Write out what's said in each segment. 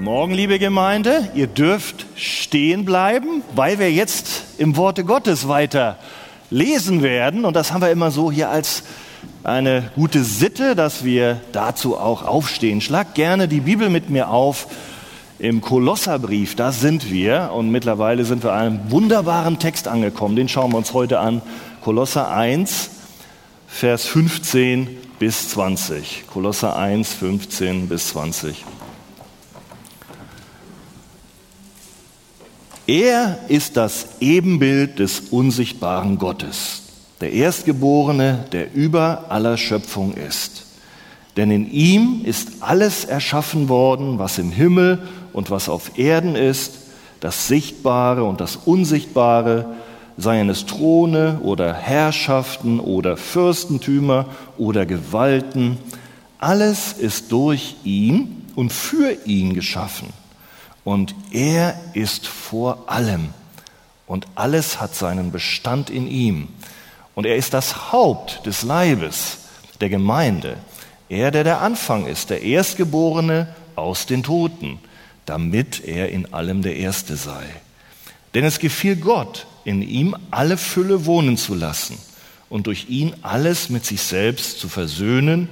Morgen, liebe Gemeinde, ihr dürft stehen bleiben, weil wir jetzt im Worte Gottes weiter lesen werden. Und das haben wir immer so hier als eine gute Sitte, dass wir dazu auch aufstehen. Schlag gerne die Bibel mit mir auf im Kolosserbrief. Da sind wir und mittlerweile sind wir einem wunderbaren Text angekommen. Den schauen wir uns heute an. Kolosser 1, Vers 15 bis 20. Kolosser 1, 15 bis 20. Er ist das Ebenbild des unsichtbaren Gottes, der Erstgeborene, der über aller Schöpfung ist. Denn in ihm ist alles erschaffen worden, was im Himmel und was auf Erden ist, das Sichtbare und das Unsichtbare, seien es Throne oder Herrschaften oder Fürstentümer oder Gewalten. Alles ist durch ihn und für ihn geschaffen und er ist vor allem und alles hat seinen Bestand in ihm. Und er ist das Haupt des Leibes, der Gemeinde. Er, der der Anfang ist, der Erstgeborene aus den Toten, damit er in allem der Erste sei. Denn es gefiel Gott, in ihm alle Fülle wohnen zu lassen und durch ihn alles mit sich selbst zu versöhnen,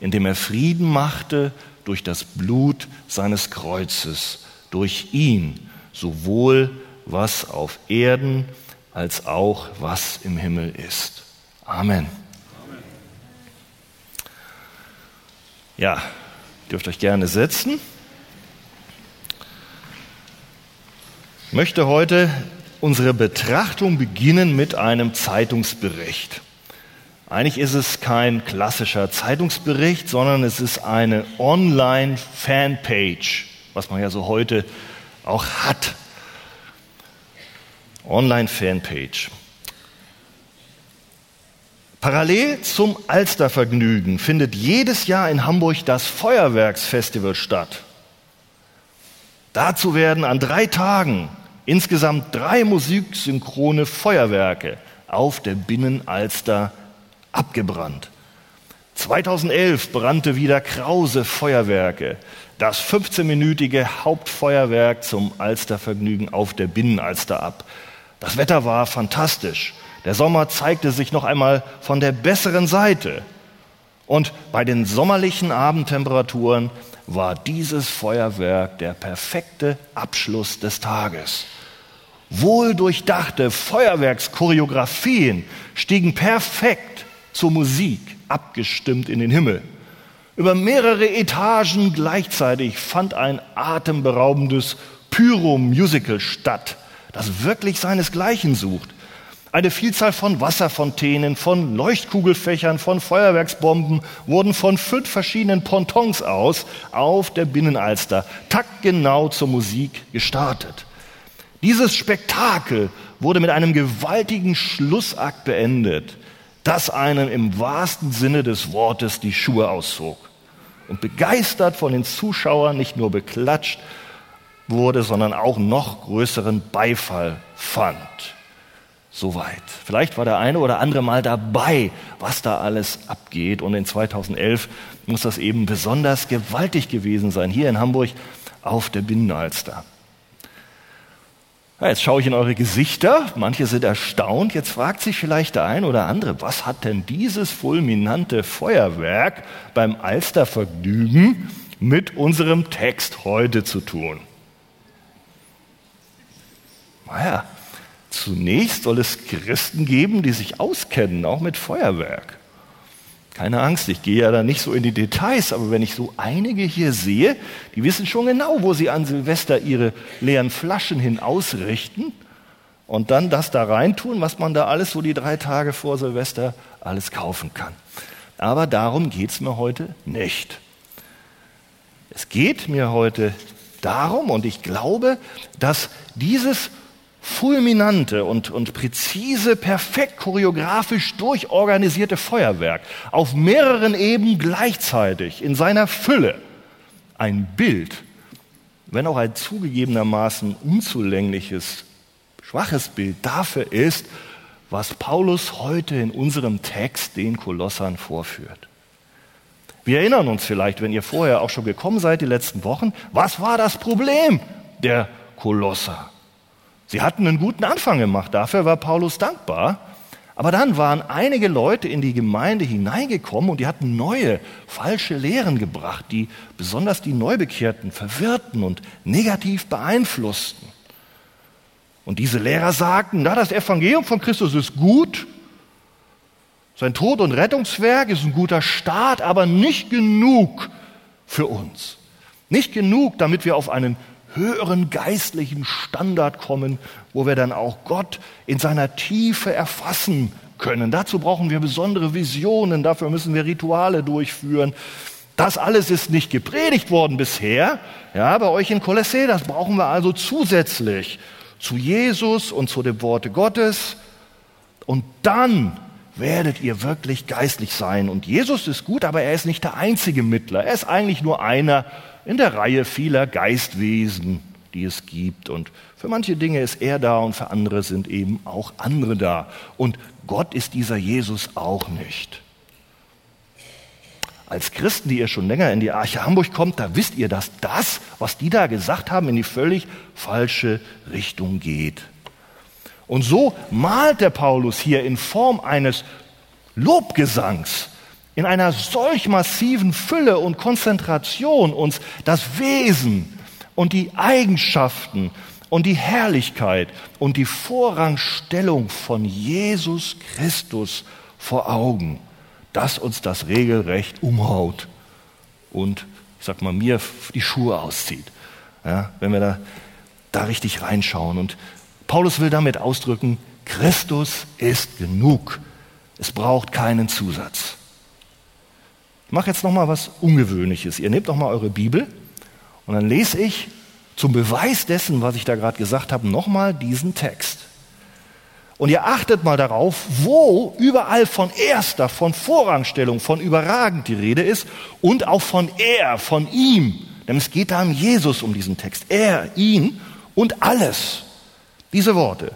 indem er Frieden machte durch das Blut seines Kreuzes durch ihn sowohl was auf Erden als auch was im Himmel ist. Amen. Ja, dürft euch gerne setzen. Ich möchte heute unsere Betrachtung beginnen mit einem Zeitungsbericht. Eigentlich ist es kein klassischer Zeitungsbericht, sondern es ist eine Online-Fanpage was man ja so heute auch hat. Online-Fanpage. Parallel zum Alstervergnügen findet jedes Jahr in Hamburg das Feuerwerksfestival statt. Dazu werden an drei Tagen insgesamt drei musiksynchrone Feuerwerke auf der Binnenalster abgebrannt. 2011 brannte wieder Krause Feuerwerke das 15-minütige Hauptfeuerwerk zum Alstervergnügen auf der Binnenalster ab. Das Wetter war fantastisch. Der Sommer zeigte sich noch einmal von der besseren Seite. Und bei den sommerlichen Abendtemperaturen war dieses Feuerwerk der perfekte Abschluss des Tages. Wohl durchdachte Feuerwerkschoreografien stiegen perfekt zur Musik abgestimmt in den Himmel. Über mehrere Etagen gleichzeitig fand ein atemberaubendes Pyro-Musical statt, das wirklich seinesgleichen sucht. Eine Vielzahl von Wasserfontänen, von Leuchtkugelfächern, von Feuerwerksbomben wurden von fünf verschiedenen Pontons aus auf der Binnenalster taktgenau zur Musik gestartet. Dieses Spektakel wurde mit einem gewaltigen Schlussakt beendet, das einem im wahrsten Sinne des Wortes die Schuhe auszog und begeistert von den Zuschauern nicht nur beklatscht wurde, sondern auch noch größeren Beifall fand. Soweit. Vielleicht war der eine oder andere mal dabei, was da alles abgeht. Und in 2011 muss das eben besonders gewaltig gewesen sein, hier in Hamburg auf der Binnenalster. Ja, jetzt schaue ich in eure Gesichter, manche sind erstaunt, jetzt fragt sich vielleicht der ein oder andere, was hat denn dieses fulminante Feuerwerk beim Alstervergnügen mit unserem Text heute zu tun? Naja, zunächst soll es Christen geben, die sich auskennen, auch mit Feuerwerk. Keine Angst, ich gehe ja da nicht so in die Details, aber wenn ich so einige hier sehe, die wissen schon genau, wo sie an Silvester ihre leeren Flaschen hin ausrichten und dann das da reintun, was man da alles so die drei Tage vor Silvester alles kaufen kann. Aber darum geht es mir heute nicht. Es geht mir heute darum, und ich glaube, dass dieses fulminante und, und präzise, perfekt choreografisch durchorganisierte Feuerwerk auf mehreren Ebenen gleichzeitig in seiner Fülle ein Bild, wenn auch ein zugegebenermaßen unzulängliches, schwaches Bild dafür ist, was Paulus heute in unserem Text den Kolossern vorführt. Wir erinnern uns vielleicht, wenn ihr vorher auch schon gekommen seid, die letzten Wochen, was war das Problem der Kolosser? Sie hatten einen guten Anfang gemacht, dafür war Paulus dankbar. Aber dann waren einige Leute in die Gemeinde hineingekommen und die hatten neue, falsche Lehren gebracht, die besonders die Neubekehrten verwirrten und negativ beeinflussten. Und diese Lehrer sagten, na, das Evangelium von Christus ist gut, sein Tod und Rettungswerk ist ein guter Start, aber nicht genug für uns. Nicht genug, damit wir auf einen höheren geistlichen Standard kommen, wo wir dann auch Gott in seiner Tiefe erfassen können. Dazu brauchen wir besondere Visionen, dafür müssen wir Rituale durchführen. Das alles ist nicht gepredigt worden bisher, ja, bei euch in Kolossee, das brauchen wir also zusätzlich zu Jesus und zu dem Worte Gottes. Und dann werdet ihr wirklich geistlich sein. Und Jesus ist gut, aber er ist nicht der einzige Mittler. Er ist eigentlich nur einer in der Reihe vieler Geistwesen, die es gibt. Und für manche Dinge ist er da und für andere sind eben auch andere da. Und Gott ist dieser Jesus auch nicht. Als Christen, die ihr schon länger in die Arche Hamburg kommt, da wisst ihr, dass das, was die da gesagt haben, in die völlig falsche Richtung geht. Und so malt der Paulus hier in Form eines Lobgesangs in einer solch massiven Fülle und Konzentration uns das Wesen und die Eigenschaften und die Herrlichkeit und die Vorrangstellung von Jesus Christus vor Augen, dass uns das regelrecht umhaut und, ich sag mal, mir die Schuhe auszieht, ja, wenn wir da, da richtig reinschauen. Und Paulus will damit ausdrücken, Christus ist genug. Es braucht keinen Zusatz. Ich mache jetzt noch mal was Ungewöhnliches. Ihr nehmt doch mal eure Bibel und dann lese ich zum Beweis dessen, was ich da gerade gesagt habe, noch mal diesen Text. Und ihr achtet mal darauf, wo überall von erster, von Vorrangstellung, von überragend die Rede ist und auch von er, von ihm. Denn es geht da um Jesus um diesen Text. Er, ihn und alles. Diese Worte.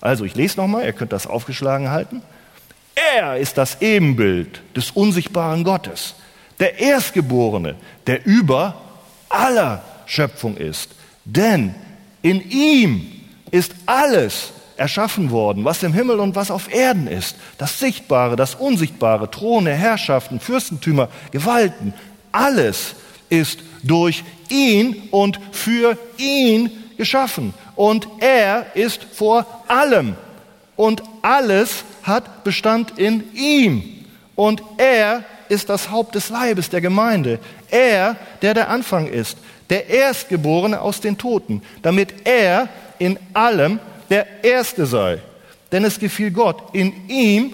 Also ich lese nochmal, ihr könnt das aufgeschlagen halten. Er ist das Ebenbild des unsichtbaren Gottes, der Erstgeborene, der über aller Schöpfung ist. Denn in ihm ist alles erschaffen worden, was im Himmel und was auf Erden ist. Das Sichtbare, das Unsichtbare, Throne, Herrschaften, Fürstentümer, Gewalten. Alles ist durch ihn und für ihn geschaffen. Und er ist vor allem. Und alles hat Bestand in ihm. Und er ist das Haupt des Leibes der Gemeinde. Er, der der Anfang ist, der Erstgeborene aus den Toten, damit er in allem der Erste sei. Denn es gefiel Gott, in ihm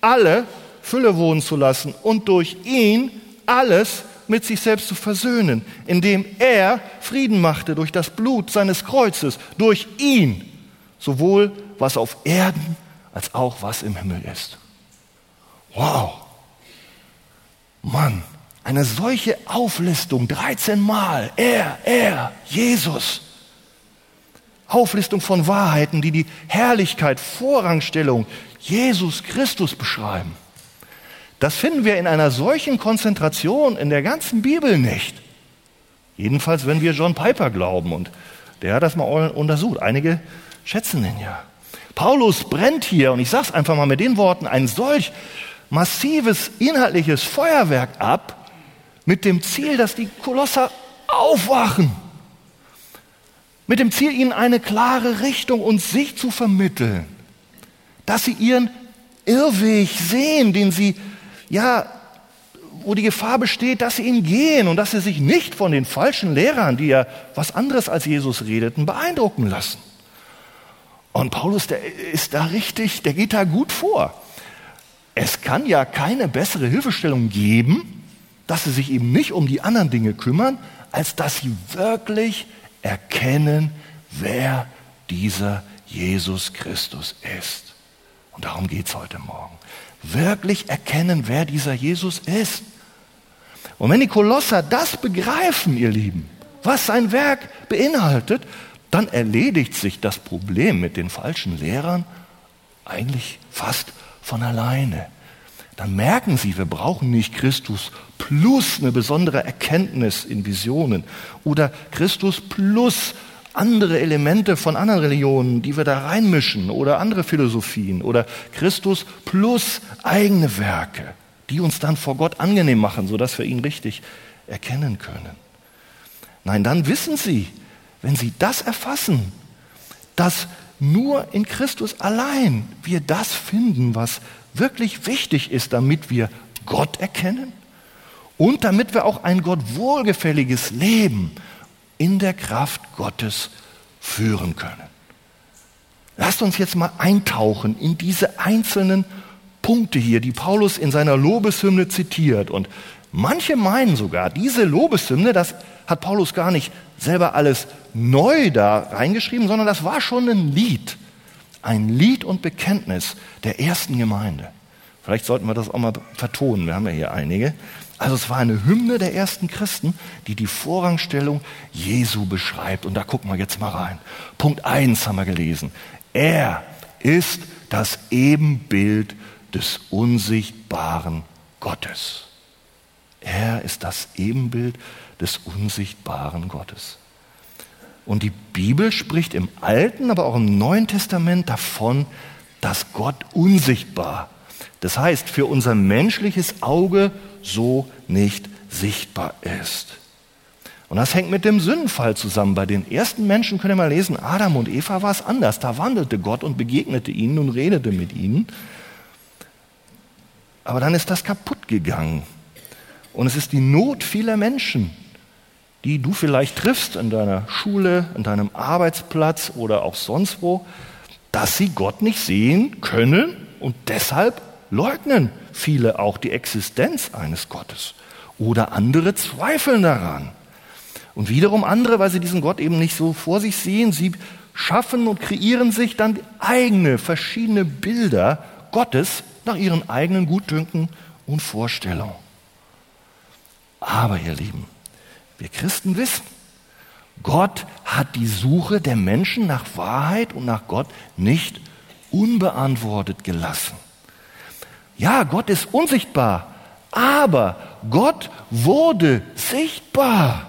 alle Fülle wohnen zu lassen und durch ihn alles mit sich selbst zu versöhnen, indem er Frieden machte durch das Blut seines Kreuzes, durch ihn, sowohl was auf Erden als auch was im Himmel ist. Wow. Mann, eine solche Auflistung, 13 Mal, er, er, Jesus. Auflistung von Wahrheiten, die die Herrlichkeit, Vorrangstellung Jesus Christus beschreiben. Das finden wir in einer solchen Konzentration in der ganzen Bibel nicht. Jedenfalls, wenn wir John Piper glauben. Und der hat das mal untersucht. Einige schätzen ihn ja. Paulus brennt hier, und ich sage es einfach mal mit den Worten, ein solch massives inhaltliches Feuerwerk ab, mit dem Ziel, dass die Kolosser aufwachen. Mit dem Ziel, ihnen eine klare Richtung und Sicht zu vermitteln. Dass sie ihren Irrweg sehen, den sie, ja, wo die Gefahr besteht, dass sie ihn gehen und dass sie sich nicht von den falschen Lehrern, die ja was anderes als Jesus redeten, beeindrucken lassen. Und Paulus, der ist da richtig, der geht da gut vor. Es kann ja keine bessere Hilfestellung geben, dass sie sich eben nicht um die anderen Dinge kümmern, als dass sie wirklich erkennen, wer dieser Jesus Christus ist. Und darum geht es heute Morgen. Wirklich erkennen, wer dieser Jesus ist. Und wenn die Kolosser das begreifen, ihr Lieben, was sein Werk beinhaltet, dann erledigt sich das Problem mit den falschen Lehrern eigentlich fast von alleine. dann merken Sie, wir brauchen nicht Christus plus eine besondere Erkenntnis in Visionen oder Christus plus andere Elemente von anderen Religionen, die wir da reinmischen oder andere Philosophien oder Christus plus eigene Werke, die uns dann vor Gott angenehm machen, sodass wir ihn richtig erkennen können. Nein, dann wissen Sie, wenn Sie das erfassen, dass nur in Christus allein wir das finden, was wirklich wichtig ist, damit wir Gott erkennen und damit wir auch ein Gott wohlgefälliges Leben in der Kraft Gottes führen können. Lasst uns jetzt mal eintauchen in diese einzelnen Punkte hier, die Paulus in seiner Lobeshymne zitiert. Und manche meinen sogar, diese Lobeshymne, das hat Paulus gar nicht selber alles neu da reingeschrieben, sondern das war schon ein Lied. Ein Lied und Bekenntnis der ersten Gemeinde. Vielleicht sollten wir das auch mal vertonen. Wir haben ja hier einige. Also es war eine Hymne der ersten Christen, die die Vorrangstellung Jesu beschreibt. Und da gucken wir jetzt mal rein. Punkt 1 haben wir gelesen. Er ist das Ebenbild des unsichtbaren Gottes. Er ist das Ebenbild des unsichtbaren Gottes. Und die Bibel spricht im Alten, aber auch im Neuen Testament davon, dass Gott unsichtbar, das heißt für unser menschliches Auge so nicht sichtbar ist. Und das hängt mit dem Sündenfall zusammen. Bei den ersten Menschen können wir mal lesen, Adam und Eva war es anders. Da wandelte Gott und begegnete ihnen und redete mit ihnen. Aber dann ist das kaputt gegangen. Und es ist die Not vieler Menschen, die du vielleicht triffst in deiner Schule, in deinem Arbeitsplatz oder auch sonst wo, dass sie Gott nicht sehen können und deshalb leugnen viele auch die Existenz eines Gottes. Oder andere zweifeln daran. Und wiederum andere, weil sie diesen Gott eben nicht so vor sich sehen, sie schaffen und kreieren sich dann eigene, verschiedene Bilder Gottes nach ihren eigenen Gutdünken und Vorstellungen. Aber ihr Lieben, wir Christen wissen, Gott hat die Suche der Menschen nach Wahrheit und nach Gott nicht unbeantwortet gelassen. Ja, Gott ist unsichtbar, aber Gott wurde sichtbar.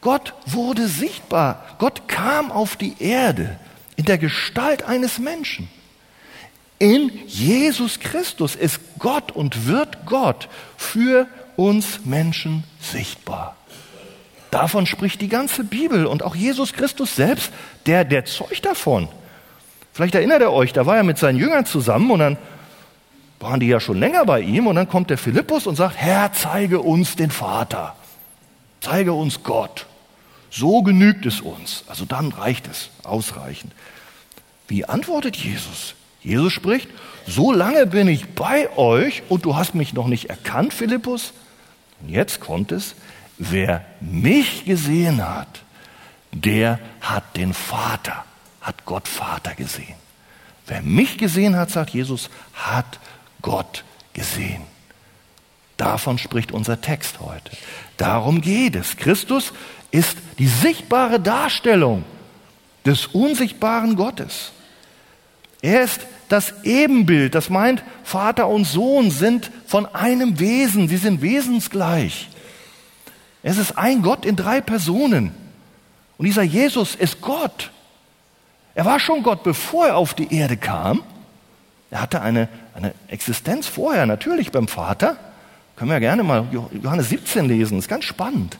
Gott wurde sichtbar. Gott kam auf die Erde in der Gestalt eines Menschen. In Jesus Christus ist Gott und wird Gott für uns Menschen sichtbar. Davon spricht die ganze Bibel und auch Jesus Christus selbst, der, der zeugt davon. Vielleicht erinnert ihr euch, da war er mit seinen Jüngern zusammen und dann waren die ja schon länger bei ihm und dann kommt der Philippus und sagt, Herr, zeige uns den Vater, zeige uns Gott. So genügt es uns. Also dann reicht es ausreichend. Wie antwortet Jesus? Jesus spricht, so lange bin ich bei euch und du hast mich noch nicht erkannt, Philippus. Und jetzt kommt es, wer mich gesehen hat, der hat den Vater, hat Gott Vater gesehen. Wer mich gesehen hat, sagt Jesus, hat Gott gesehen. Davon spricht unser Text heute. Darum geht es. Christus ist die sichtbare Darstellung des unsichtbaren Gottes. Er ist das Ebenbild, das meint, Vater und Sohn sind von einem Wesen, sie sind wesensgleich. Es ist ein Gott in drei Personen. Und dieser Jesus ist Gott. Er war schon Gott, bevor er auf die Erde kam. Er hatte eine, eine Existenz vorher, natürlich beim Vater. Können wir gerne mal Johannes 17 lesen, ist ganz spannend.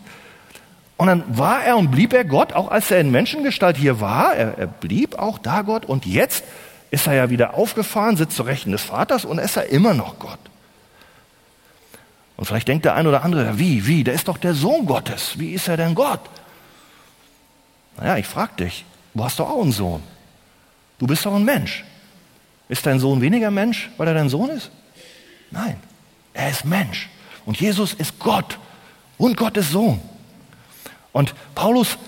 Und dann war er und blieb er Gott, auch als er in Menschengestalt hier war. Er, er blieb auch da Gott. Und jetzt ist er ja wieder aufgefahren, sitzt zu Rechten des Vaters und ist er immer noch Gott. Und vielleicht denkt der ein oder andere, wie, wie, der ist doch der Sohn Gottes. Wie ist er denn Gott? Naja, ich frage dich, du hast doch auch einen Sohn. Du bist doch ein Mensch. Ist dein Sohn weniger Mensch, weil er dein Sohn ist? Nein, er ist Mensch. Und Jesus ist Gott und Gottes Sohn. Und Paulus,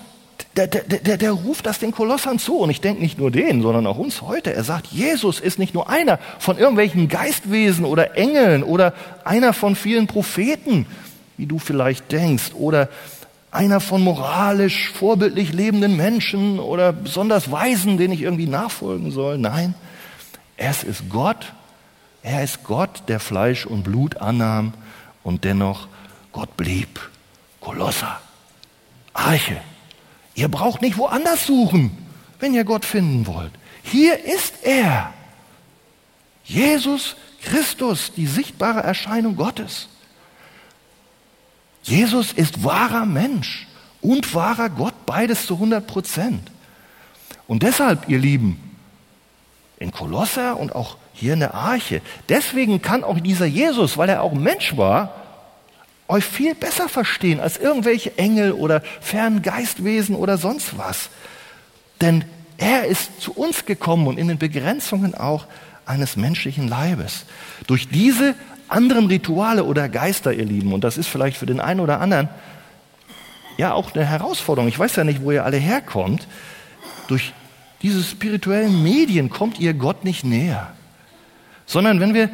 der, der, der, der ruft das den Kolossern zu. Und ich denke nicht nur denen, sondern auch uns heute. Er sagt, Jesus ist nicht nur einer von irgendwelchen Geistwesen oder Engeln oder einer von vielen Propheten, wie du vielleicht denkst, oder einer von moralisch, vorbildlich lebenden Menschen oder besonders Weisen, denen ich irgendwie nachfolgen soll. Nein, es ist Gott Er ist Gott, der Fleisch und Blut annahm und dennoch Gott blieb. Kolosser, Arche. Ihr braucht nicht woanders suchen, wenn ihr Gott finden wollt. Hier ist er. Jesus Christus, die sichtbare Erscheinung Gottes. Jesus ist wahrer Mensch und wahrer Gott, beides zu 100 Prozent. Und deshalb, ihr Lieben, in Kolosser und auch hier in der Arche, deswegen kann auch dieser Jesus, weil er auch Mensch war, euch viel besser verstehen als irgendwelche Engel oder fernen Geistwesen oder sonst was. Denn er ist zu uns gekommen und in den Begrenzungen auch eines menschlichen Leibes. Durch diese anderen Rituale oder Geister, ihr Lieben, und das ist vielleicht für den einen oder anderen ja auch eine Herausforderung. Ich weiß ja nicht, wo ihr alle herkommt. Durch diese spirituellen Medien kommt ihr Gott nicht näher. Sondern wenn wir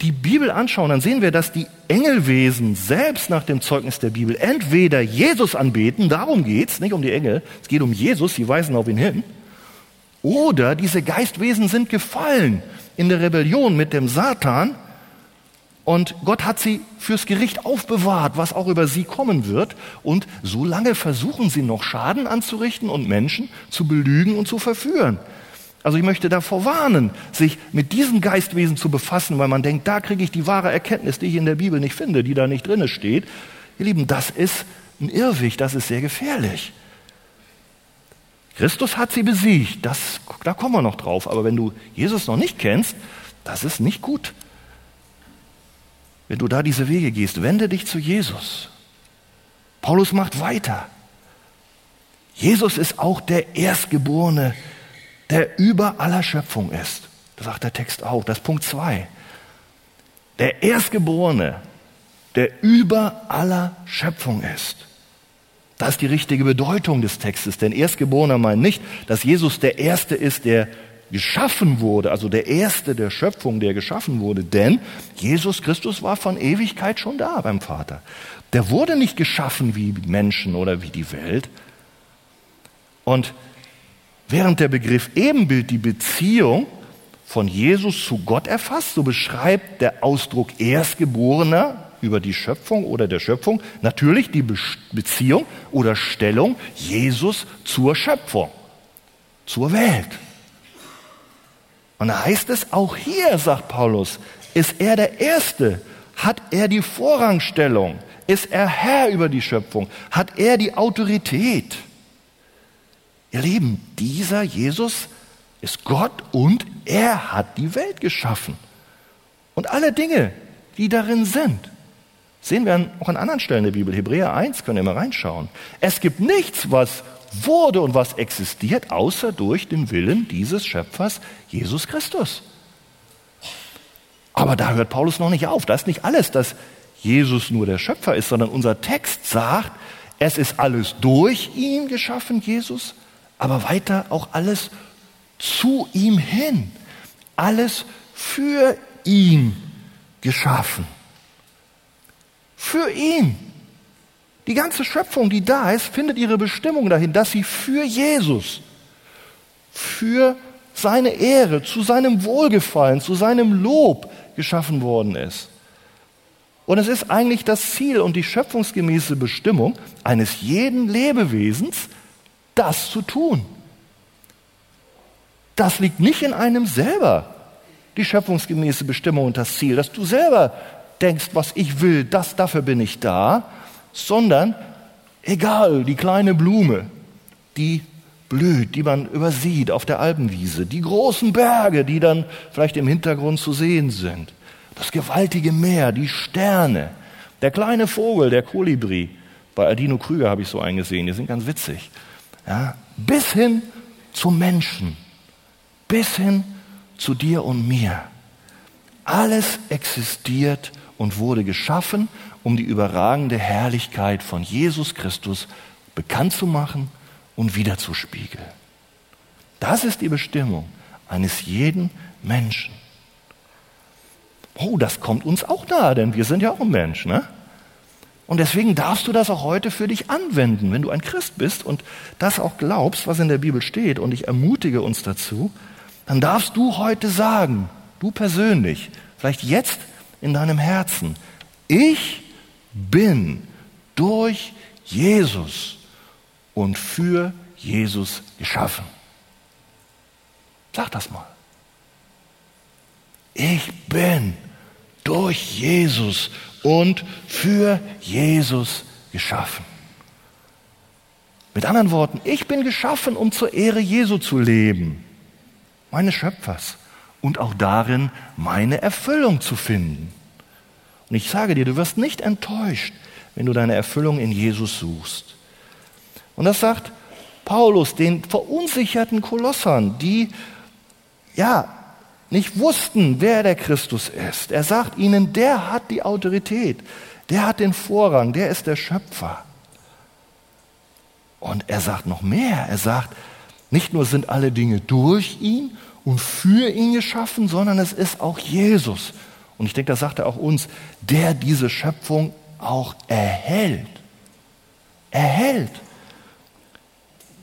die Bibel anschauen, dann sehen wir, dass die Engelwesen selbst nach dem Zeugnis der Bibel entweder Jesus anbeten, darum geht's, nicht um die Engel, es geht um Jesus, sie weisen auf ihn hin, oder diese Geistwesen sind gefallen in der Rebellion mit dem Satan und Gott hat sie fürs Gericht aufbewahrt, was auch über sie kommen wird. Und so lange versuchen sie noch Schaden anzurichten und Menschen zu belügen und zu verführen. Also ich möchte davor warnen, sich mit diesen Geistwesen zu befassen, weil man denkt, da kriege ich die wahre Erkenntnis, die ich in der Bibel nicht finde, die da nicht drinne steht. Ihr Lieben, das ist ein Irrweg, das ist sehr gefährlich. Christus hat sie besiegt, das, da kommen wir noch drauf. Aber wenn du Jesus noch nicht kennst, das ist nicht gut. Wenn du da diese Wege gehst, wende dich zu Jesus. Paulus macht weiter. Jesus ist auch der Erstgeborene der über aller Schöpfung ist. Das sagt der Text auch. Das ist Punkt zwei. Der Erstgeborene, der über aller Schöpfung ist. Das ist die richtige Bedeutung des Textes. Denn Erstgeborener meint nicht, dass Jesus der Erste ist, der geschaffen wurde, also der Erste der Schöpfung, der geschaffen wurde. Denn Jesus Christus war von Ewigkeit schon da beim Vater. Der wurde nicht geschaffen wie Menschen oder wie die Welt. Und Während der Begriff Ebenbild die Beziehung von Jesus zu Gott erfasst, so beschreibt der Ausdruck Erstgeborener über die Schöpfung oder der Schöpfung natürlich die Be Beziehung oder Stellung Jesus zur Schöpfung, zur Welt. Und da heißt es auch hier, sagt Paulus, ist er der Erste, hat er die Vorrangstellung, ist er Herr über die Schöpfung, hat er die Autorität. Ihr Lieben, dieser Jesus ist Gott und er hat die Welt geschaffen. Und alle Dinge, die darin sind, sehen wir auch an anderen Stellen der Bibel. Hebräer 1, können wir mal reinschauen. Es gibt nichts, was wurde und was existiert, außer durch den Willen dieses Schöpfers, Jesus Christus. Aber da hört Paulus noch nicht auf. Da ist nicht alles, dass Jesus nur der Schöpfer ist, sondern unser Text sagt, es ist alles durch ihn geschaffen, Jesus, aber weiter auch alles zu ihm hin, alles für ihn geschaffen. Für ihn. Die ganze Schöpfung, die da ist, findet ihre Bestimmung dahin, dass sie für Jesus, für seine Ehre, zu seinem Wohlgefallen, zu seinem Lob geschaffen worden ist. Und es ist eigentlich das Ziel und die schöpfungsgemäße Bestimmung eines jeden Lebewesens, das zu tun. Das liegt nicht in einem selber, die schöpfungsgemäße Bestimmung und das Ziel, dass du selber denkst, was ich will, das, dafür bin ich da, sondern egal, die kleine Blume, die blüht, die man übersieht auf der Alpenwiese, die großen Berge, die dann vielleicht im Hintergrund zu sehen sind, das gewaltige Meer, die Sterne, der kleine Vogel, der Kolibri. Bei Aldino Krüger habe ich so einen gesehen, die sind ganz witzig ja, bis hin zum Menschen, bis hin zu dir und mir. Alles existiert und wurde geschaffen, um die überragende Herrlichkeit von Jesus Christus bekannt zu machen und wiederzuspiegeln. Das ist die Bestimmung eines jeden Menschen. Oh, das kommt uns auch nahe, denn wir sind ja auch ein Mensch, ne? Und deswegen darfst du das auch heute für dich anwenden, wenn du ein Christ bist und das auch glaubst, was in der Bibel steht. Und ich ermutige uns dazu, dann darfst du heute sagen, du persönlich, vielleicht jetzt in deinem Herzen. Ich bin durch Jesus und für Jesus geschaffen. Sag das mal. Ich bin durch Jesus und für Jesus geschaffen. Mit anderen Worten, ich bin geschaffen, um zur Ehre Jesu zu leben, meines Schöpfers, und auch darin meine Erfüllung zu finden. Und ich sage dir, du wirst nicht enttäuscht, wenn du deine Erfüllung in Jesus suchst. Und das sagt Paulus den verunsicherten Kolossern, die ja nicht wussten, wer der Christus ist. Er sagt ihnen, der hat die Autorität, der hat den Vorrang, der ist der Schöpfer. Und er sagt noch mehr, er sagt, nicht nur sind alle Dinge durch ihn und für ihn geschaffen, sondern es ist auch Jesus. Und ich denke, das sagt er auch uns, der diese Schöpfung auch erhält. Erhält.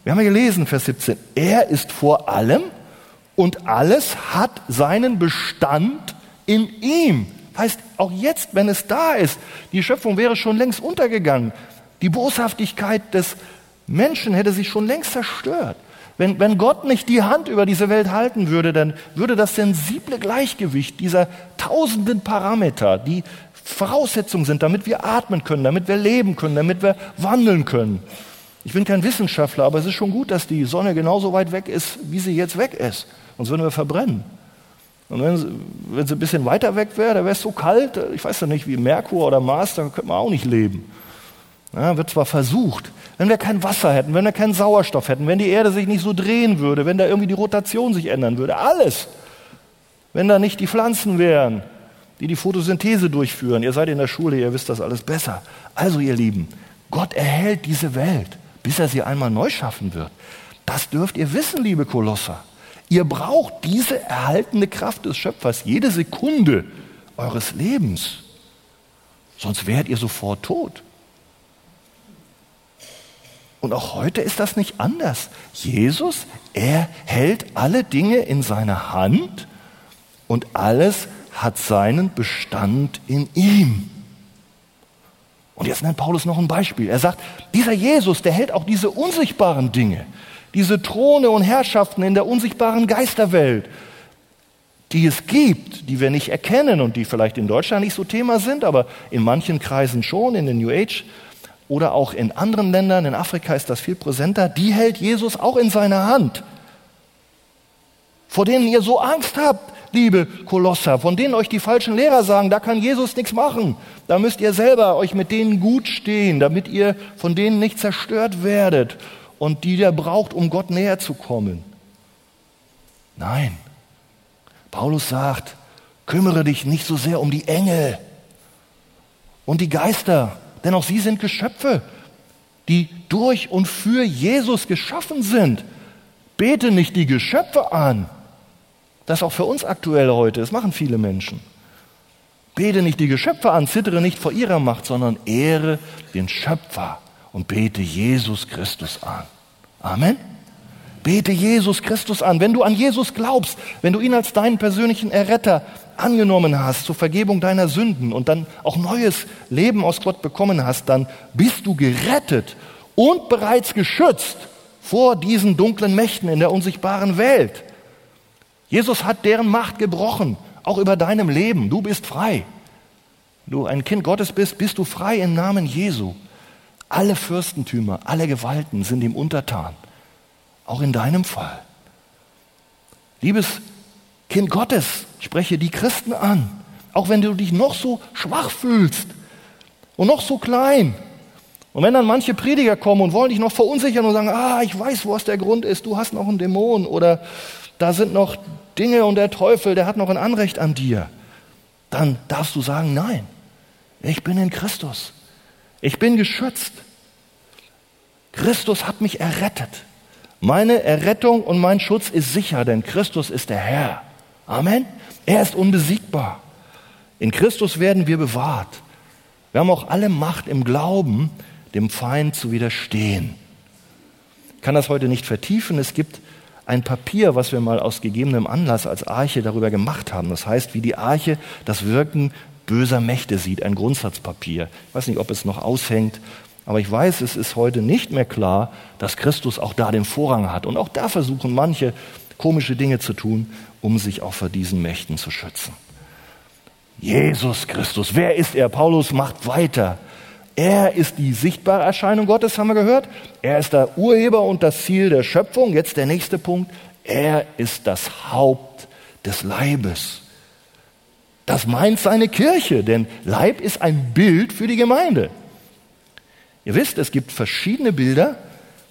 Wir haben ja gelesen, Vers 17, er ist vor allem und alles hat seinen Bestand in ihm. Heißt, auch jetzt, wenn es da ist, die Schöpfung wäre schon längst untergegangen. Die Boshaftigkeit des Menschen hätte sich schon längst zerstört. Wenn, wenn Gott nicht die Hand über diese Welt halten würde, dann würde das sensible Gleichgewicht dieser tausenden Parameter, die Voraussetzungen sind, damit wir atmen können, damit wir leben können, damit wir wandeln können. Ich bin kein Wissenschaftler, aber es ist schon gut, dass die Sonne genauso weit weg ist, wie sie jetzt weg ist. Sonst würden wir verbrennen. Und wenn sie, wenn sie ein bisschen weiter weg wäre, da wäre es so kalt, ich weiß ja nicht, wie Merkur oder Mars, dann könnte man auch nicht leben. Ja, wird zwar versucht. Wenn wir kein Wasser hätten, wenn wir keinen Sauerstoff hätten, wenn die Erde sich nicht so drehen würde, wenn da irgendwie die Rotation sich ändern würde, alles. Wenn da nicht die Pflanzen wären, die die Photosynthese durchführen. Ihr seid in der Schule, ihr wisst das alles besser. Also ihr Lieben, Gott erhält diese Welt, bis er sie einmal neu schaffen wird. Das dürft ihr wissen, liebe Kolosser. Ihr braucht diese erhaltene Kraft des Schöpfers jede Sekunde eures Lebens. Sonst wärt ihr sofort tot. Und auch heute ist das nicht anders. Jesus, er hält alle Dinge in seiner Hand und alles hat seinen Bestand in ihm. Und jetzt nennt Paulus noch ein Beispiel. Er sagt, dieser Jesus, der hält auch diese unsichtbaren Dinge diese Throne und Herrschaften in der unsichtbaren Geisterwelt, die es gibt, die wir nicht erkennen und die vielleicht in Deutschland nicht so Thema sind, aber in manchen Kreisen schon, in den New Age oder auch in anderen Ländern, in Afrika ist das viel präsenter, die hält Jesus auch in seiner Hand. Vor denen ihr so Angst habt, liebe Kolosser, von denen euch die falschen Lehrer sagen, da kann Jesus nichts machen. Da müsst ihr selber euch mit denen gut stehen, damit ihr von denen nicht zerstört werdet und die der braucht, um Gott näher zu kommen. Nein. Paulus sagt, kümmere dich nicht so sehr um die Engel und die Geister, denn auch sie sind Geschöpfe, die durch und für Jesus geschaffen sind. Bete nicht die Geschöpfe an. Das ist auch für uns aktuell heute, das machen viele Menschen. Bete nicht die Geschöpfe an, zittere nicht vor ihrer Macht, sondern ehre den Schöpfer und bete Jesus Christus an. Amen. Bete Jesus Christus an. Wenn du an Jesus glaubst, wenn du ihn als deinen persönlichen Erretter angenommen hast zur Vergebung deiner Sünden und dann auch neues Leben aus Gott bekommen hast, dann bist du gerettet und bereits geschützt vor diesen dunklen Mächten in der unsichtbaren Welt. Jesus hat deren Macht gebrochen, auch über deinem Leben. Du bist frei. Du ein Kind Gottes bist, bist du frei im Namen Jesu. Alle Fürstentümer, alle Gewalten sind ihm untertan. Auch in deinem Fall. Liebes Kind Gottes, spreche die Christen an. Auch wenn du dich noch so schwach fühlst und noch so klein. Und wenn dann manche Prediger kommen und wollen dich noch verunsichern und sagen, ah, ich weiß, was der Grund ist, du hast noch einen Dämon oder da sind noch Dinge und der Teufel, der hat noch ein Anrecht an dir, dann darfst du sagen, nein, ich bin in Christus. Ich bin geschützt. Christus hat mich errettet. Meine Errettung und mein Schutz ist sicher, denn Christus ist der Herr. Amen. Er ist unbesiegbar. In Christus werden wir bewahrt. Wir haben auch alle Macht im Glauben, dem Feind zu widerstehen. Ich kann das heute nicht vertiefen. Es gibt ein Papier, was wir mal aus gegebenem Anlass als Arche darüber gemacht haben. Das heißt, wie die Arche das Wirken böser Mächte sieht, ein Grundsatzpapier. Ich weiß nicht, ob es noch aushängt, aber ich weiß, es ist heute nicht mehr klar, dass Christus auch da den Vorrang hat. Und auch da versuchen manche komische Dinge zu tun, um sich auch vor diesen Mächten zu schützen. Jesus Christus, wer ist er? Paulus macht weiter. Er ist die sichtbare Erscheinung Gottes, haben wir gehört. Er ist der Urheber und das Ziel der Schöpfung. Jetzt der nächste Punkt. Er ist das Haupt des Leibes. Das meint seine Kirche, denn Leib ist ein Bild für die Gemeinde. Ihr wisst, es gibt verschiedene Bilder,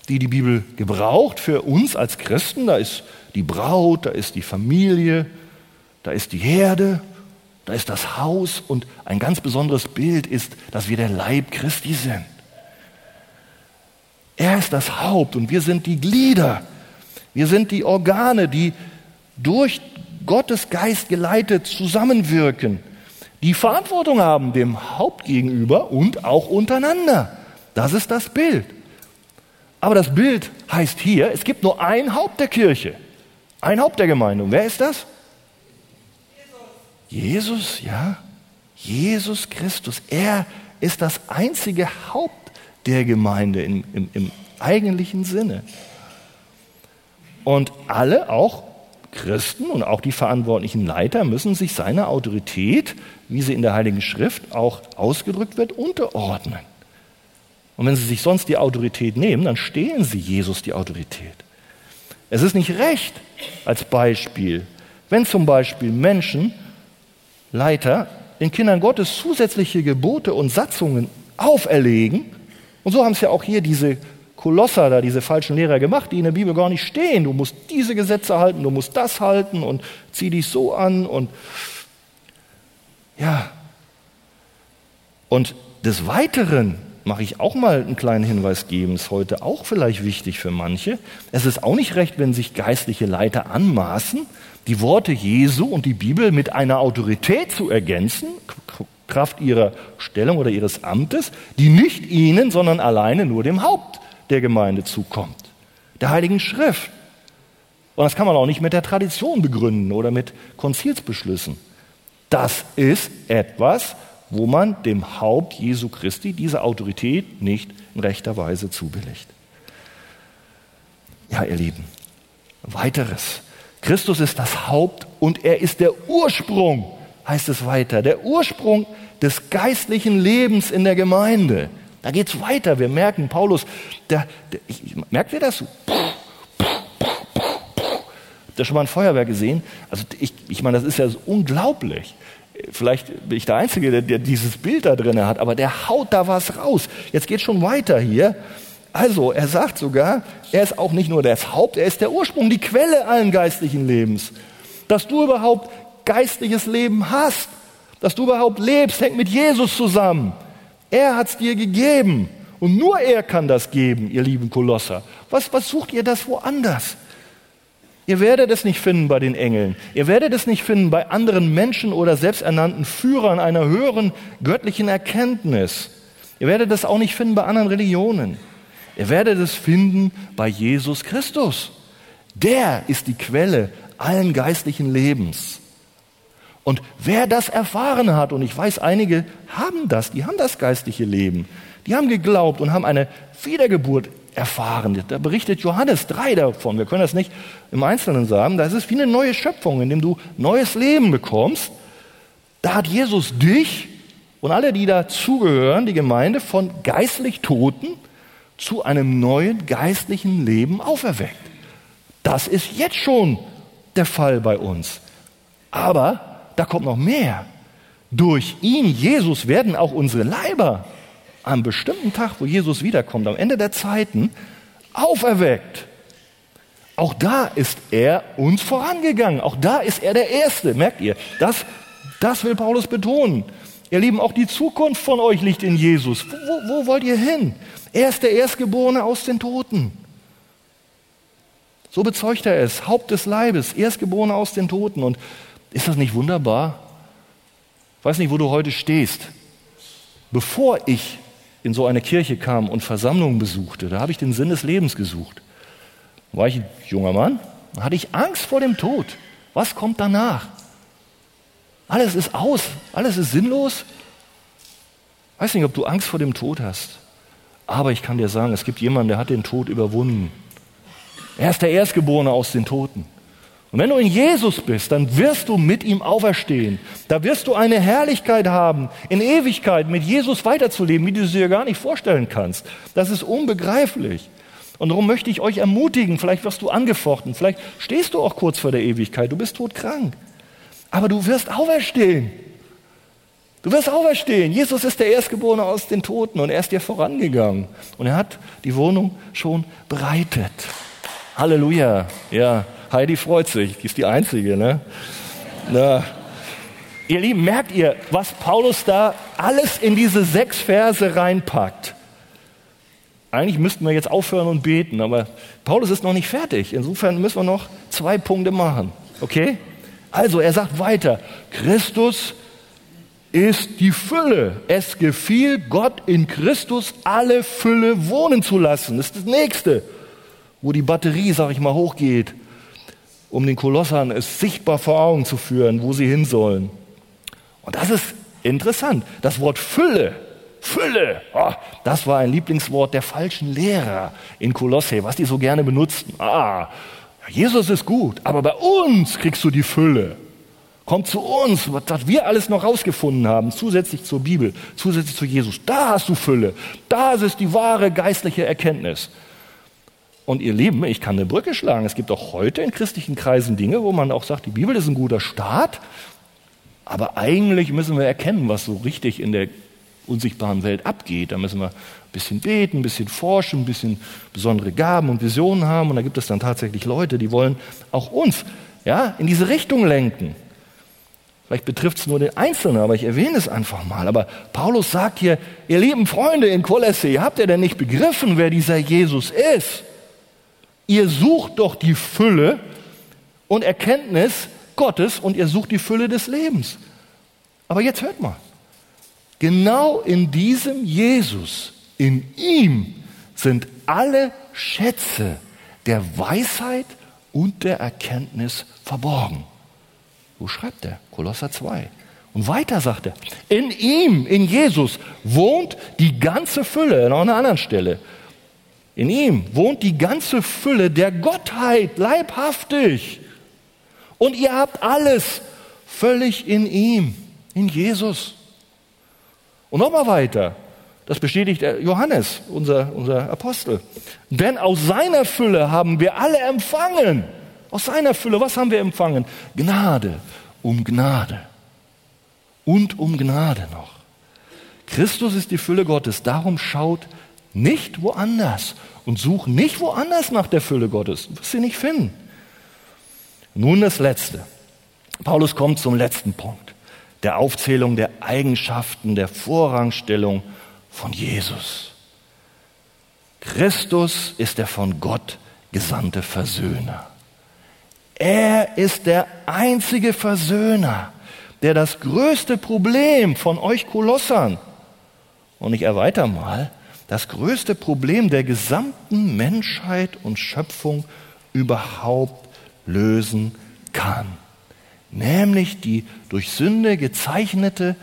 die die Bibel gebraucht für uns als Christen. Da ist die Braut, da ist die Familie, da ist die Herde, da ist das Haus und ein ganz besonderes Bild ist, dass wir der Leib Christi sind. Er ist das Haupt und wir sind die Glieder. Wir sind die Organe, die durch Gottes Geist geleitet zusammenwirken, die Verantwortung haben dem Haupt gegenüber und auch untereinander. Das ist das Bild. Aber das Bild heißt hier, es gibt nur ein Haupt der Kirche, ein Haupt der Gemeinde. Und wer ist das? Jesus, ja, Jesus Christus, er ist das einzige Haupt der Gemeinde im, im, im eigentlichen Sinne. Und alle, auch Christen und auch die verantwortlichen Leiter, müssen sich seiner Autorität, wie sie in der Heiligen Schrift auch ausgedrückt wird, unterordnen. Und wenn sie sich sonst die Autorität nehmen, dann stehlen sie Jesus die Autorität. Es ist nicht recht, als Beispiel, wenn zum Beispiel Menschen Leiter den Kindern Gottes zusätzliche Gebote und Satzungen auferlegen. Und so haben es ja auch hier diese Kolosser da, diese falschen Lehrer gemacht, die in der Bibel gar nicht stehen. Du musst diese Gesetze halten, du musst das halten und zieh dich so an und ja. Und des Weiteren mache ich auch mal einen kleinen Hinweis geben, ist heute auch vielleicht wichtig für manche. Es ist auch nicht recht, wenn sich geistliche Leiter anmaßen, die Worte Jesu und die Bibel mit einer Autorität zu ergänzen, Kraft ihrer Stellung oder ihres Amtes, die nicht ihnen, sondern alleine nur dem Haupt der Gemeinde zukommt, der Heiligen Schrift. Und das kann man auch nicht mit der Tradition begründen oder mit Konzilsbeschlüssen. Das ist etwas, wo man dem Haupt Jesu Christi diese Autorität nicht in rechter Weise zubilligt. Ja, ihr Lieben, weiteres. Christus ist das Haupt und er ist der Ursprung, heißt es weiter, der Ursprung des geistlichen Lebens in der Gemeinde. Da geht es weiter. Wir merken, Paulus, der, der, ich, merkt ihr das? Habt ihr schon mal ein Feuerwerk gesehen? Also ich, ich meine, das ist ja unglaublich. Vielleicht bin ich der Einzige, der, der dieses Bild da drin hat, aber der haut da was raus. Jetzt geht schon weiter hier. Also, er sagt sogar, er ist auch nicht nur das Haupt, er ist der Ursprung, die Quelle allen geistlichen Lebens. Dass du überhaupt geistliches Leben hast, dass du überhaupt lebst, hängt mit Jesus zusammen. Er hat es dir gegeben und nur er kann das geben, ihr lieben Kolosser. Was, was sucht ihr das woanders? Ihr werdet es nicht finden bei den Engeln. Ihr werdet es nicht finden bei anderen Menschen oder selbsternannten Führern einer höheren göttlichen Erkenntnis. Ihr werdet es auch nicht finden bei anderen Religionen. Ihr werdet es finden bei Jesus Christus. Der ist die Quelle allen geistlichen Lebens. Und wer das erfahren hat, und ich weiß, einige haben das, die haben das geistliche Leben, die haben geglaubt und haben eine Wiedergeburt erfahren. Da berichtet Johannes 3 davon. Wir können das nicht im Einzelnen sagen. Das ist wie eine neue Schöpfung, in dem du neues Leben bekommst. Da hat Jesus dich und alle, die dazugehören, die Gemeinde, von geistlich Toten zu einem neuen geistlichen Leben auferweckt. Das ist jetzt schon der Fall bei uns. Aber da kommt noch mehr. Durch ihn, Jesus, werden auch unsere Leiber am bestimmten Tag, wo Jesus wiederkommt, am Ende der Zeiten, auferweckt. Auch da ist er uns vorangegangen. Auch da ist er der Erste. Merkt ihr? Das, das will Paulus betonen. Ihr Lieben, auch die Zukunft von euch liegt in Jesus. Wo, wo wollt ihr hin? Er ist der Erstgeborene aus den Toten. So bezeugt er es, Haupt des Leibes, Erstgeborene aus den Toten. Und ist das nicht wunderbar? Weiß nicht, wo du heute stehst. Bevor ich in so eine Kirche kam und Versammlungen besuchte, da habe ich den Sinn des Lebens gesucht. War ich ein junger Mann, hatte ich Angst vor dem Tod. Was kommt danach? Alles ist aus, alles ist sinnlos. Weiß nicht, ob du Angst vor dem Tod hast. Aber ich kann dir sagen, es gibt jemanden, der hat den Tod überwunden. Er ist der Erstgeborene aus den Toten. Und wenn du in Jesus bist, dann wirst du mit ihm auferstehen. Da wirst du eine Herrlichkeit haben, in Ewigkeit mit Jesus weiterzuleben, wie du es dir gar nicht vorstellen kannst. Das ist unbegreiflich. Und darum möchte ich euch ermutigen, vielleicht wirst du angefochten, vielleicht stehst du auch kurz vor der Ewigkeit, du bist todkrank. Aber du wirst auferstehen. Du wirst auferstehen. Jesus ist der Erstgeborene aus den Toten und er ist dir vorangegangen. Und er hat die Wohnung schon bereitet. Halleluja. Ja, Heidi freut sich. Die ist die Einzige, ne? Na. Ihr Lieben, merkt ihr, was Paulus da alles in diese sechs Verse reinpackt? Eigentlich müssten wir jetzt aufhören und beten, aber Paulus ist noch nicht fertig. Insofern müssen wir noch zwei Punkte machen. Okay? Also, er sagt weiter, Christus ist die Fülle. Es gefiel Gott in Christus alle Fülle wohnen zu lassen. Das ist das nächste, wo die Batterie, sag ich mal, hochgeht, um den Kolossern es sichtbar vor Augen zu führen, wo sie hin sollen. Und das ist interessant. Das Wort Fülle, Fülle, oh, das war ein Lieblingswort der falschen Lehrer in Kolosse, was die so gerne benutzten. Ah, Jesus ist gut, aber bei uns kriegst du die Fülle. Komm zu uns, was wir alles noch rausgefunden haben, zusätzlich zur Bibel, zusätzlich zu Jesus. Da hast du Fülle. Da ist die wahre geistliche Erkenntnis. Und ihr Lieben, ich kann eine Brücke schlagen. Es gibt auch heute in christlichen Kreisen Dinge, wo man auch sagt, die Bibel ist ein guter Start. Aber eigentlich müssen wir erkennen, was so richtig in der unsichtbaren Welt abgeht. Da müssen wir ein bisschen beten, ein bisschen forschen, ein bisschen besondere Gaben und Visionen haben. Und da gibt es dann tatsächlich Leute, die wollen auch uns ja, in diese Richtung lenken. Vielleicht betrifft es nur den Einzelnen, aber ich erwähne es einfach mal. Aber Paulus sagt hier, ihr lieben Freunde in Kolosse, habt ihr denn nicht begriffen, wer dieser Jesus ist? Ihr sucht doch die Fülle und Erkenntnis Gottes und ihr sucht die Fülle des Lebens. Aber jetzt hört mal, genau in diesem Jesus, in ihm sind alle Schätze der Weisheit und der Erkenntnis verborgen. Wo schreibt er? Kolosser 2. Und weiter sagt er, in ihm, in Jesus, wohnt die ganze Fülle, an einer anderen Stelle. In ihm wohnt die ganze Fülle der Gottheit, leibhaftig. Und ihr habt alles völlig in ihm, in Jesus. Und nochmal weiter, das bestätigt Johannes, unser, unser Apostel. Denn aus seiner Fülle haben wir alle empfangen. Aus seiner Fülle, was haben wir empfangen? Gnade um Gnade. Und um Gnade noch. Christus ist die Fülle Gottes, darum schaut nicht woanders und such nicht woanders nach der Fülle Gottes. Du wirst sie nicht finden. Nun das Letzte. Paulus kommt zum letzten Punkt, der Aufzählung der Eigenschaften, der Vorrangstellung von Jesus. Christus ist der von Gott gesandte Versöhner. Er ist der einzige Versöhner, der das größte Problem von euch Kolossern, und ich erweitere mal, das größte Problem der gesamten Menschheit und Schöpfung überhaupt lösen kann. Nämlich die durch Sünde gezeichnete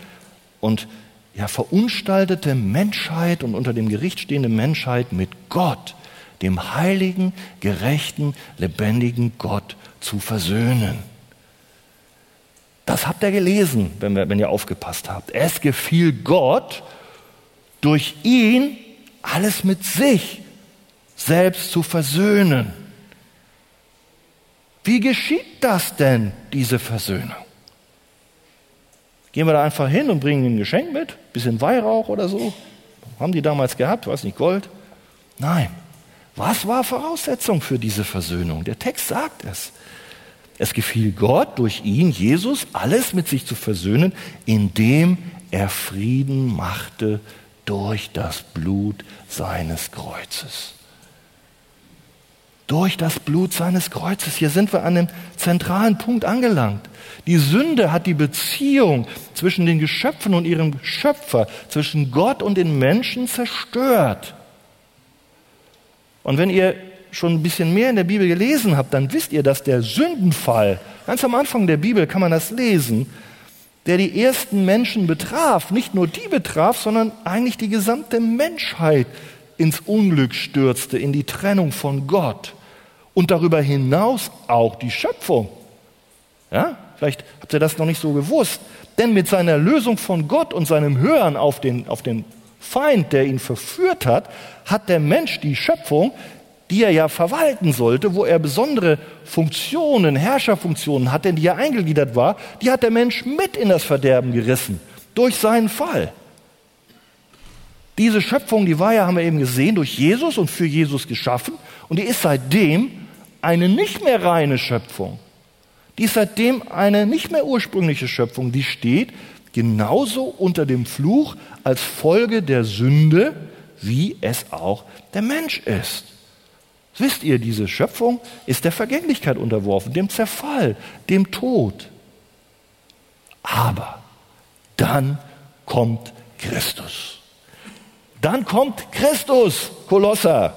und ja, verunstaltete Menschheit und unter dem Gericht stehende Menschheit mit Gott, dem heiligen, gerechten, lebendigen Gott zu versöhnen. Das habt ihr gelesen, wenn, wir, wenn ihr aufgepasst habt. Es gefiel Gott, durch ihn alles mit sich selbst zu versöhnen. Wie geschieht das denn, diese Versöhnung? Gehen wir da einfach hin und bringen ein Geschenk mit? Bisschen Weihrauch oder so? Haben die damals gehabt? Weiß nicht, Gold? Nein. Was war Voraussetzung für diese Versöhnung? Der Text sagt es. Es gefiel Gott, durch ihn, Jesus, alles mit sich zu versöhnen, indem er Frieden machte durch das Blut seines Kreuzes. Durch das Blut seines Kreuzes. Hier sind wir an dem zentralen Punkt angelangt. Die Sünde hat die Beziehung zwischen den Geschöpfen und ihrem Schöpfer, zwischen Gott und den Menschen zerstört. Und wenn ihr schon ein bisschen mehr in der Bibel gelesen habt, dann wisst ihr, dass der Sündenfall, ganz am Anfang der Bibel kann man das lesen, der die ersten Menschen betraf, nicht nur die betraf, sondern eigentlich die gesamte Menschheit ins Unglück stürzte, in die Trennung von Gott und darüber hinaus auch die Schöpfung. Ja, vielleicht habt ihr das noch nicht so gewusst, denn mit seiner Lösung von Gott und seinem Hören auf den, auf den Feind, der ihn verführt hat, hat der Mensch die Schöpfung, die er ja verwalten sollte, wo er besondere Funktionen, Herrscherfunktionen hatte, in die er eingegliedert war, die hat der Mensch mit in das Verderben gerissen durch seinen Fall. Diese Schöpfung, die war ja, haben wir eben gesehen, durch Jesus und für Jesus geschaffen und die ist seitdem eine nicht mehr reine Schöpfung. Die ist seitdem eine nicht mehr ursprüngliche Schöpfung. Die steht genauso unter dem Fluch als Folge der Sünde, wie es auch der Mensch ist. Wisst ihr, diese Schöpfung ist der Vergänglichkeit unterworfen, dem Zerfall, dem Tod. Aber dann kommt Christus. Dann kommt Christus, Kolosser,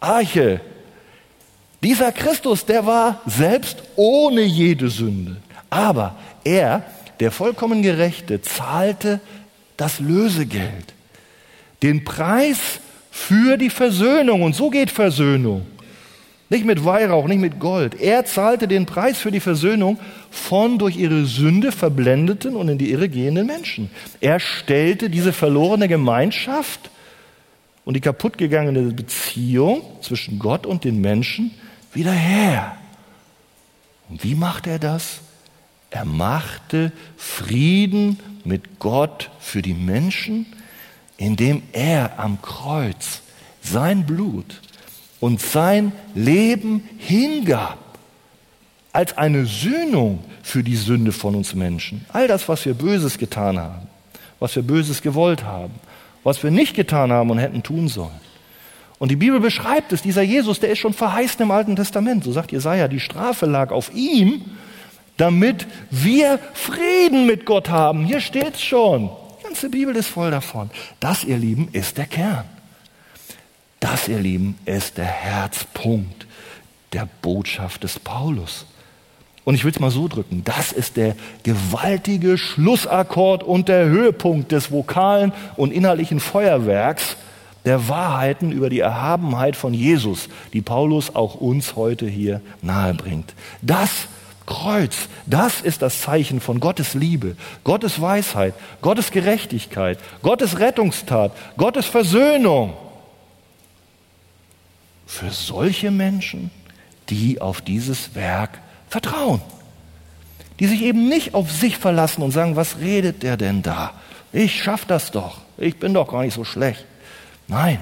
Arche. Dieser Christus, der war selbst ohne jede Sünde. Aber er, der vollkommen Gerechte, zahlte das Lösegeld, den Preis für die Versöhnung. Und so geht Versöhnung. Nicht mit Weihrauch, nicht mit Gold. Er zahlte den Preis für die Versöhnung von durch ihre Sünde verblendeten und in die Irre gehenden Menschen. Er stellte diese verlorene Gemeinschaft und die kaputtgegangene Beziehung zwischen Gott und den Menschen wieder her. Und wie macht er das? Er machte Frieden mit Gott für die Menschen, indem er am Kreuz sein Blut und sein Leben hingab als eine Sühnung für die Sünde von uns Menschen. All das, was wir Böses getan haben, was wir Böses gewollt haben, was wir nicht getan haben und hätten tun sollen. Und die Bibel beschreibt es, dieser Jesus, der ist schon verheißen im Alten Testament. So sagt Jesaja, die Strafe lag auf ihm, damit wir Frieden mit Gott haben. Hier steht es schon. Ganze Bibel ist voll davon. Das, ihr Lieben, ist der Kern. Das, ihr Lieben, ist der Herzpunkt der Botschaft des Paulus. Und ich will es mal so drücken, das ist der gewaltige Schlussakkord und der Höhepunkt des vokalen und inhaltlichen Feuerwerks der Wahrheiten über die Erhabenheit von Jesus, die Paulus auch uns heute hier nahebringt. Das Kreuz, das ist das Zeichen von Gottes Liebe, Gottes Weisheit, Gottes Gerechtigkeit, Gottes Rettungstat, Gottes Versöhnung. Für solche Menschen, die auf dieses Werk vertrauen. Die sich eben nicht auf sich verlassen und sagen, was redet der denn da? Ich schaff das doch. Ich bin doch gar nicht so schlecht. Nein,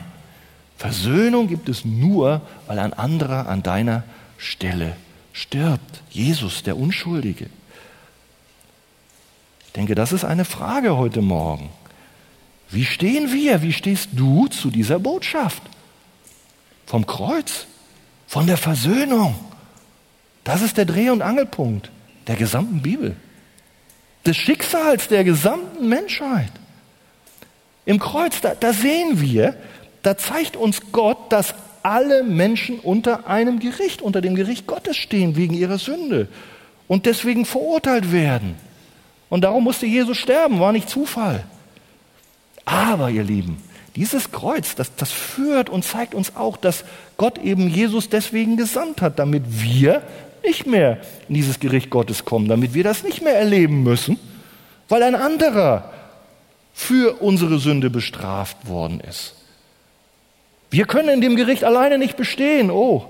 Versöhnung gibt es nur, weil ein anderer an deiner Stelle stirbt. Jesus, der Unschuldige. Ich denke, das ist eine Frage heute Morgen. Wie stehen wir, wie stehst du zu dieser Botschaft? Vom Kreuz, von der Versöhnung. Das ist der Dreh- und Angelpunkt der gesamten Bibel, des Schicksals der gesamten Menschheit. Im Kreuz, da, da sehen wir, da zeigt uns Gott, dass alle Menschen unter einem Gericht, unter dem Gericht Gottes stehen wegen ihrer Sünde und deswegen verurteilt werden. Und darum musste Jesus sterben, war nicht Zufall. Aber, ihr Lieben, dieses Kreuz, das, das führt und zeigt uns auch, dass Gott eben Jesus deswegen gesandt hat, damit wir nicht mehr in dieses Gericht Gottes kommen, damit wir das nicht mehr erleben müssen, weil ein anderer für unsere Sünde bestraft worden ist. Wir können in dem Gericht alleine nicht bestehen. Oh.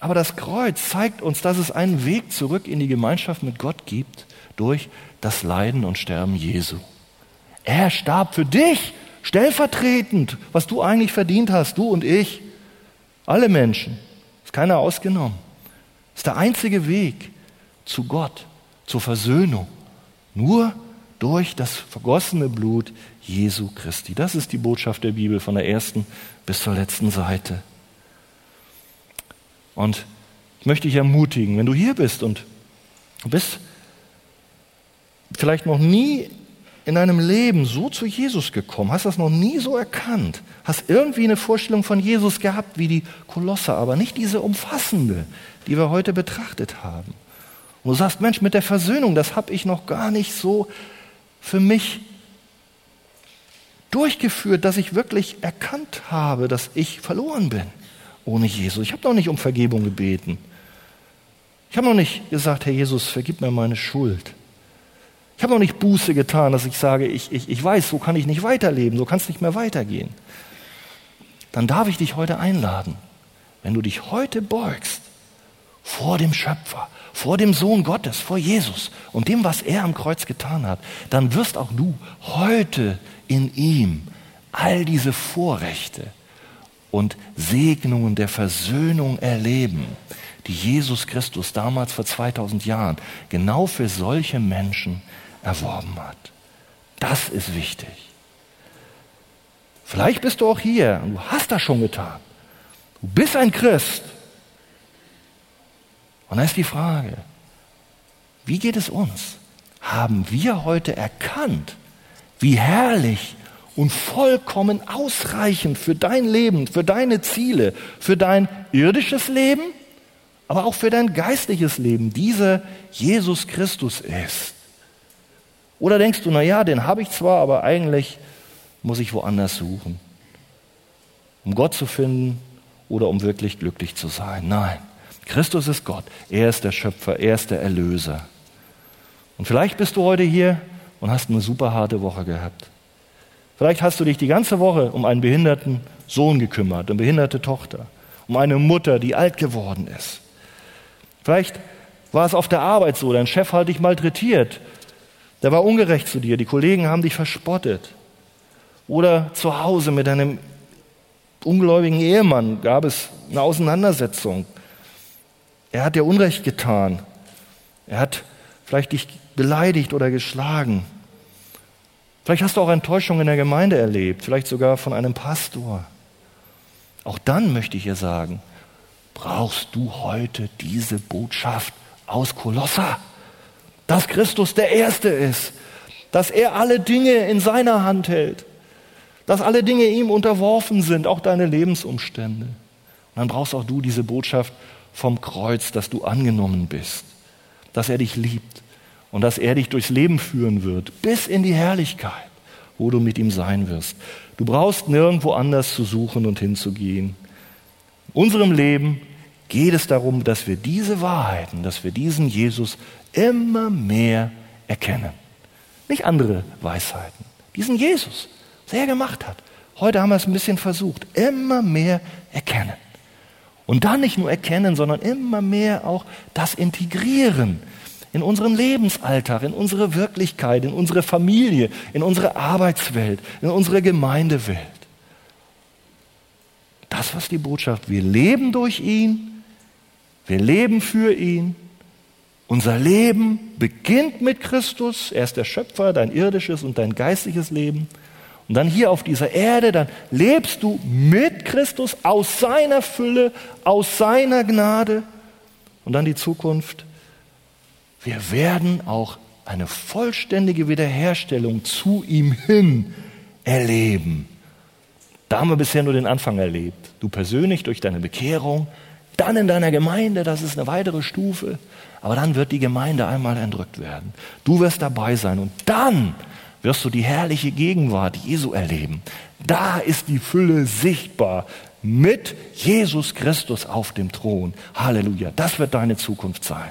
Aber das Kreuz zeigt uns, dass es einen Weg zurück in die Gemeinschaft mit Gott gibt durch das Leiden und Sterben Jesu. Er starb für dich, stellvertretend, was du eigentlich verdient hast, du und ich. Alle Menschen. Ist keiner ausgenommen. Ist der einzige Weg zu Gott, zur Versöhnung. Nur durch das vergossene Blut Jesu Christi. Das ist die Botschaft der Bibel von der ersten bis zur letzten Seite. Und ich möchte dich ermutigen, wenn du hier bist und bist vielleicht noch nie in deinem Leben so zu Jesus gekommen, hast das noch nie so erkannt, hast irgendwie eine Vorstellung von Jesus gehabt wie die Kolosse, aber nicht diese umfassende, die wir heute betrachtet haben. Und du sagst, Mensch, mit der Versöhnung, das habe ich noch gar nicht so für mich durchgeführt, dass ich wirklich erkannt habe, dass ich verloren bin ohne Jesus. Ich habe noch nicht um Vergebung gebeten. Ich habe noch nicht gesagt, Herr Jesus, vergib mir meine Schuld. Ich habe noch nicht Buße getan, dass ich sage, ich, ich, ich weiß, so kann ich nicht weiterleben, so kann es nicht mehr weitergehen. Dann darf ich dich heute einladen, wenn du dich heute beugst vor dem Schöpfer, vor dem Sohn Gottes, vor Jesus und dem, was er am Kreuz getan hat, dann wirst auch du heute in ihm all diese Vorrechte und Segnungen der Versöhnung erleben, die Jesus Christus damals vor 2000 Jahren genau für solche Menschen erworben hat. Das ist wichtig. Vielleicht bist du auch hier und du hast das schon getan. Du bist ein Christ. Und da ist die Frage, wie geht es uns? Haben wir heute erkannt, wie herrlich und vollkommen ausreichend für dein Leben, für deine Ziele, für dein irdisches Leben, aber auch für dein geistliches Leben dieser Jesus Christus ist? Oder denkst du, na ja, den habe ich zwar, aber eigentlich muss ich woanders suchen, um Gott zu finden oder um wirklich glücklich zu sein? Nein, Christus ist Gott. Er ist der Schöpfer, er ist der Erlöser. Und vielleicht bist du heute hier und hast eine super harte Woche gehabt. Vielleicht hast du dich die ganze Woche um einen behinderten Sohn gekümmert, eine behinderte Tochter, um eine Mutter, die alt geworden ist. Vielleicht war es auf der Arbeit so, dein Chef hat dich malträtiert der war ungerecht zu dir, die Kollegen haben dich verspottet. Oder zu Hause mit deinem ungläubigen Ehemann gab es eine Auseinandersetzung. Er hat dir Unrecht getan. Er hat vielleicht dich beleidigt oder geschlagen. Vielleicht hast du auch Enttäuschung in der Gemeinde erlebt, vielleicht sogar von einem Pastor. Auch dann möchte ich dir sagen, brauchst du heute diese Botschaft aus Kolossa dass Christus der Erste ist, dass er alle Dinge in seiner Hand hält, dass alle Dinge ihm unterworfen sind, auch deine Lebensumstände. Und dann brauchst auch du diese Botschaft vom Kreuz, dass du angenommen bist, dass er dich liebt und dass er dich durchs Leben führen wird, bis in die Herrlichkeit, wo du mit ihm sein wirst. Du brauchst nirgendwo anders zu suchen und hinzugehen. In unserem Leben geht es darum, dass wir diese Wahrheiten, dass wir diesen Jesus immer mehr erkennen. Nicht andere Weisheiten. Diesen Jesus, was er gemacht hat. Heute haben wir es ein bisschen versucht. Immer mehr erkennen. Und dann nicht nur erkennen, sondern immer mehr auch das integrieren in unseren Lebensalltag, in unsere Wirklichkeit, in unsere Familie, in unsere Arbeitswelt, in unsere Gemeindewelt. Das, was die Botschaft, wir leben durch ihn, wir leben für ihn unser Leben beginnt mit Christus. Er ist der Schöpfer, dein irdisches und dein geistliches Leben. Und dann hier auf dieser Erde, dann lebst du mit Christus aus seiner Fülle, aus seiner Gnade. Und dann die Zukunft. Wir werden auch eine vollständige Wiederherstellung zu ihm hin erleben. Da haben wir bisher nur den Anfang erlebt. Du persönlich durch deine Bekehrung, dann in deiner Gemeinde, das ist eine weitere Stufe. Aber dann wird die Gemeinde einmal entrückt werden. Du wirst dabei sein und dann wirst du die herrliche Gegenwart Jesu erleben. Da ist die Fülle sichtbar mit Jesus Christus auf dem Thron. Halleluja. Das wird deine Zukunft sein.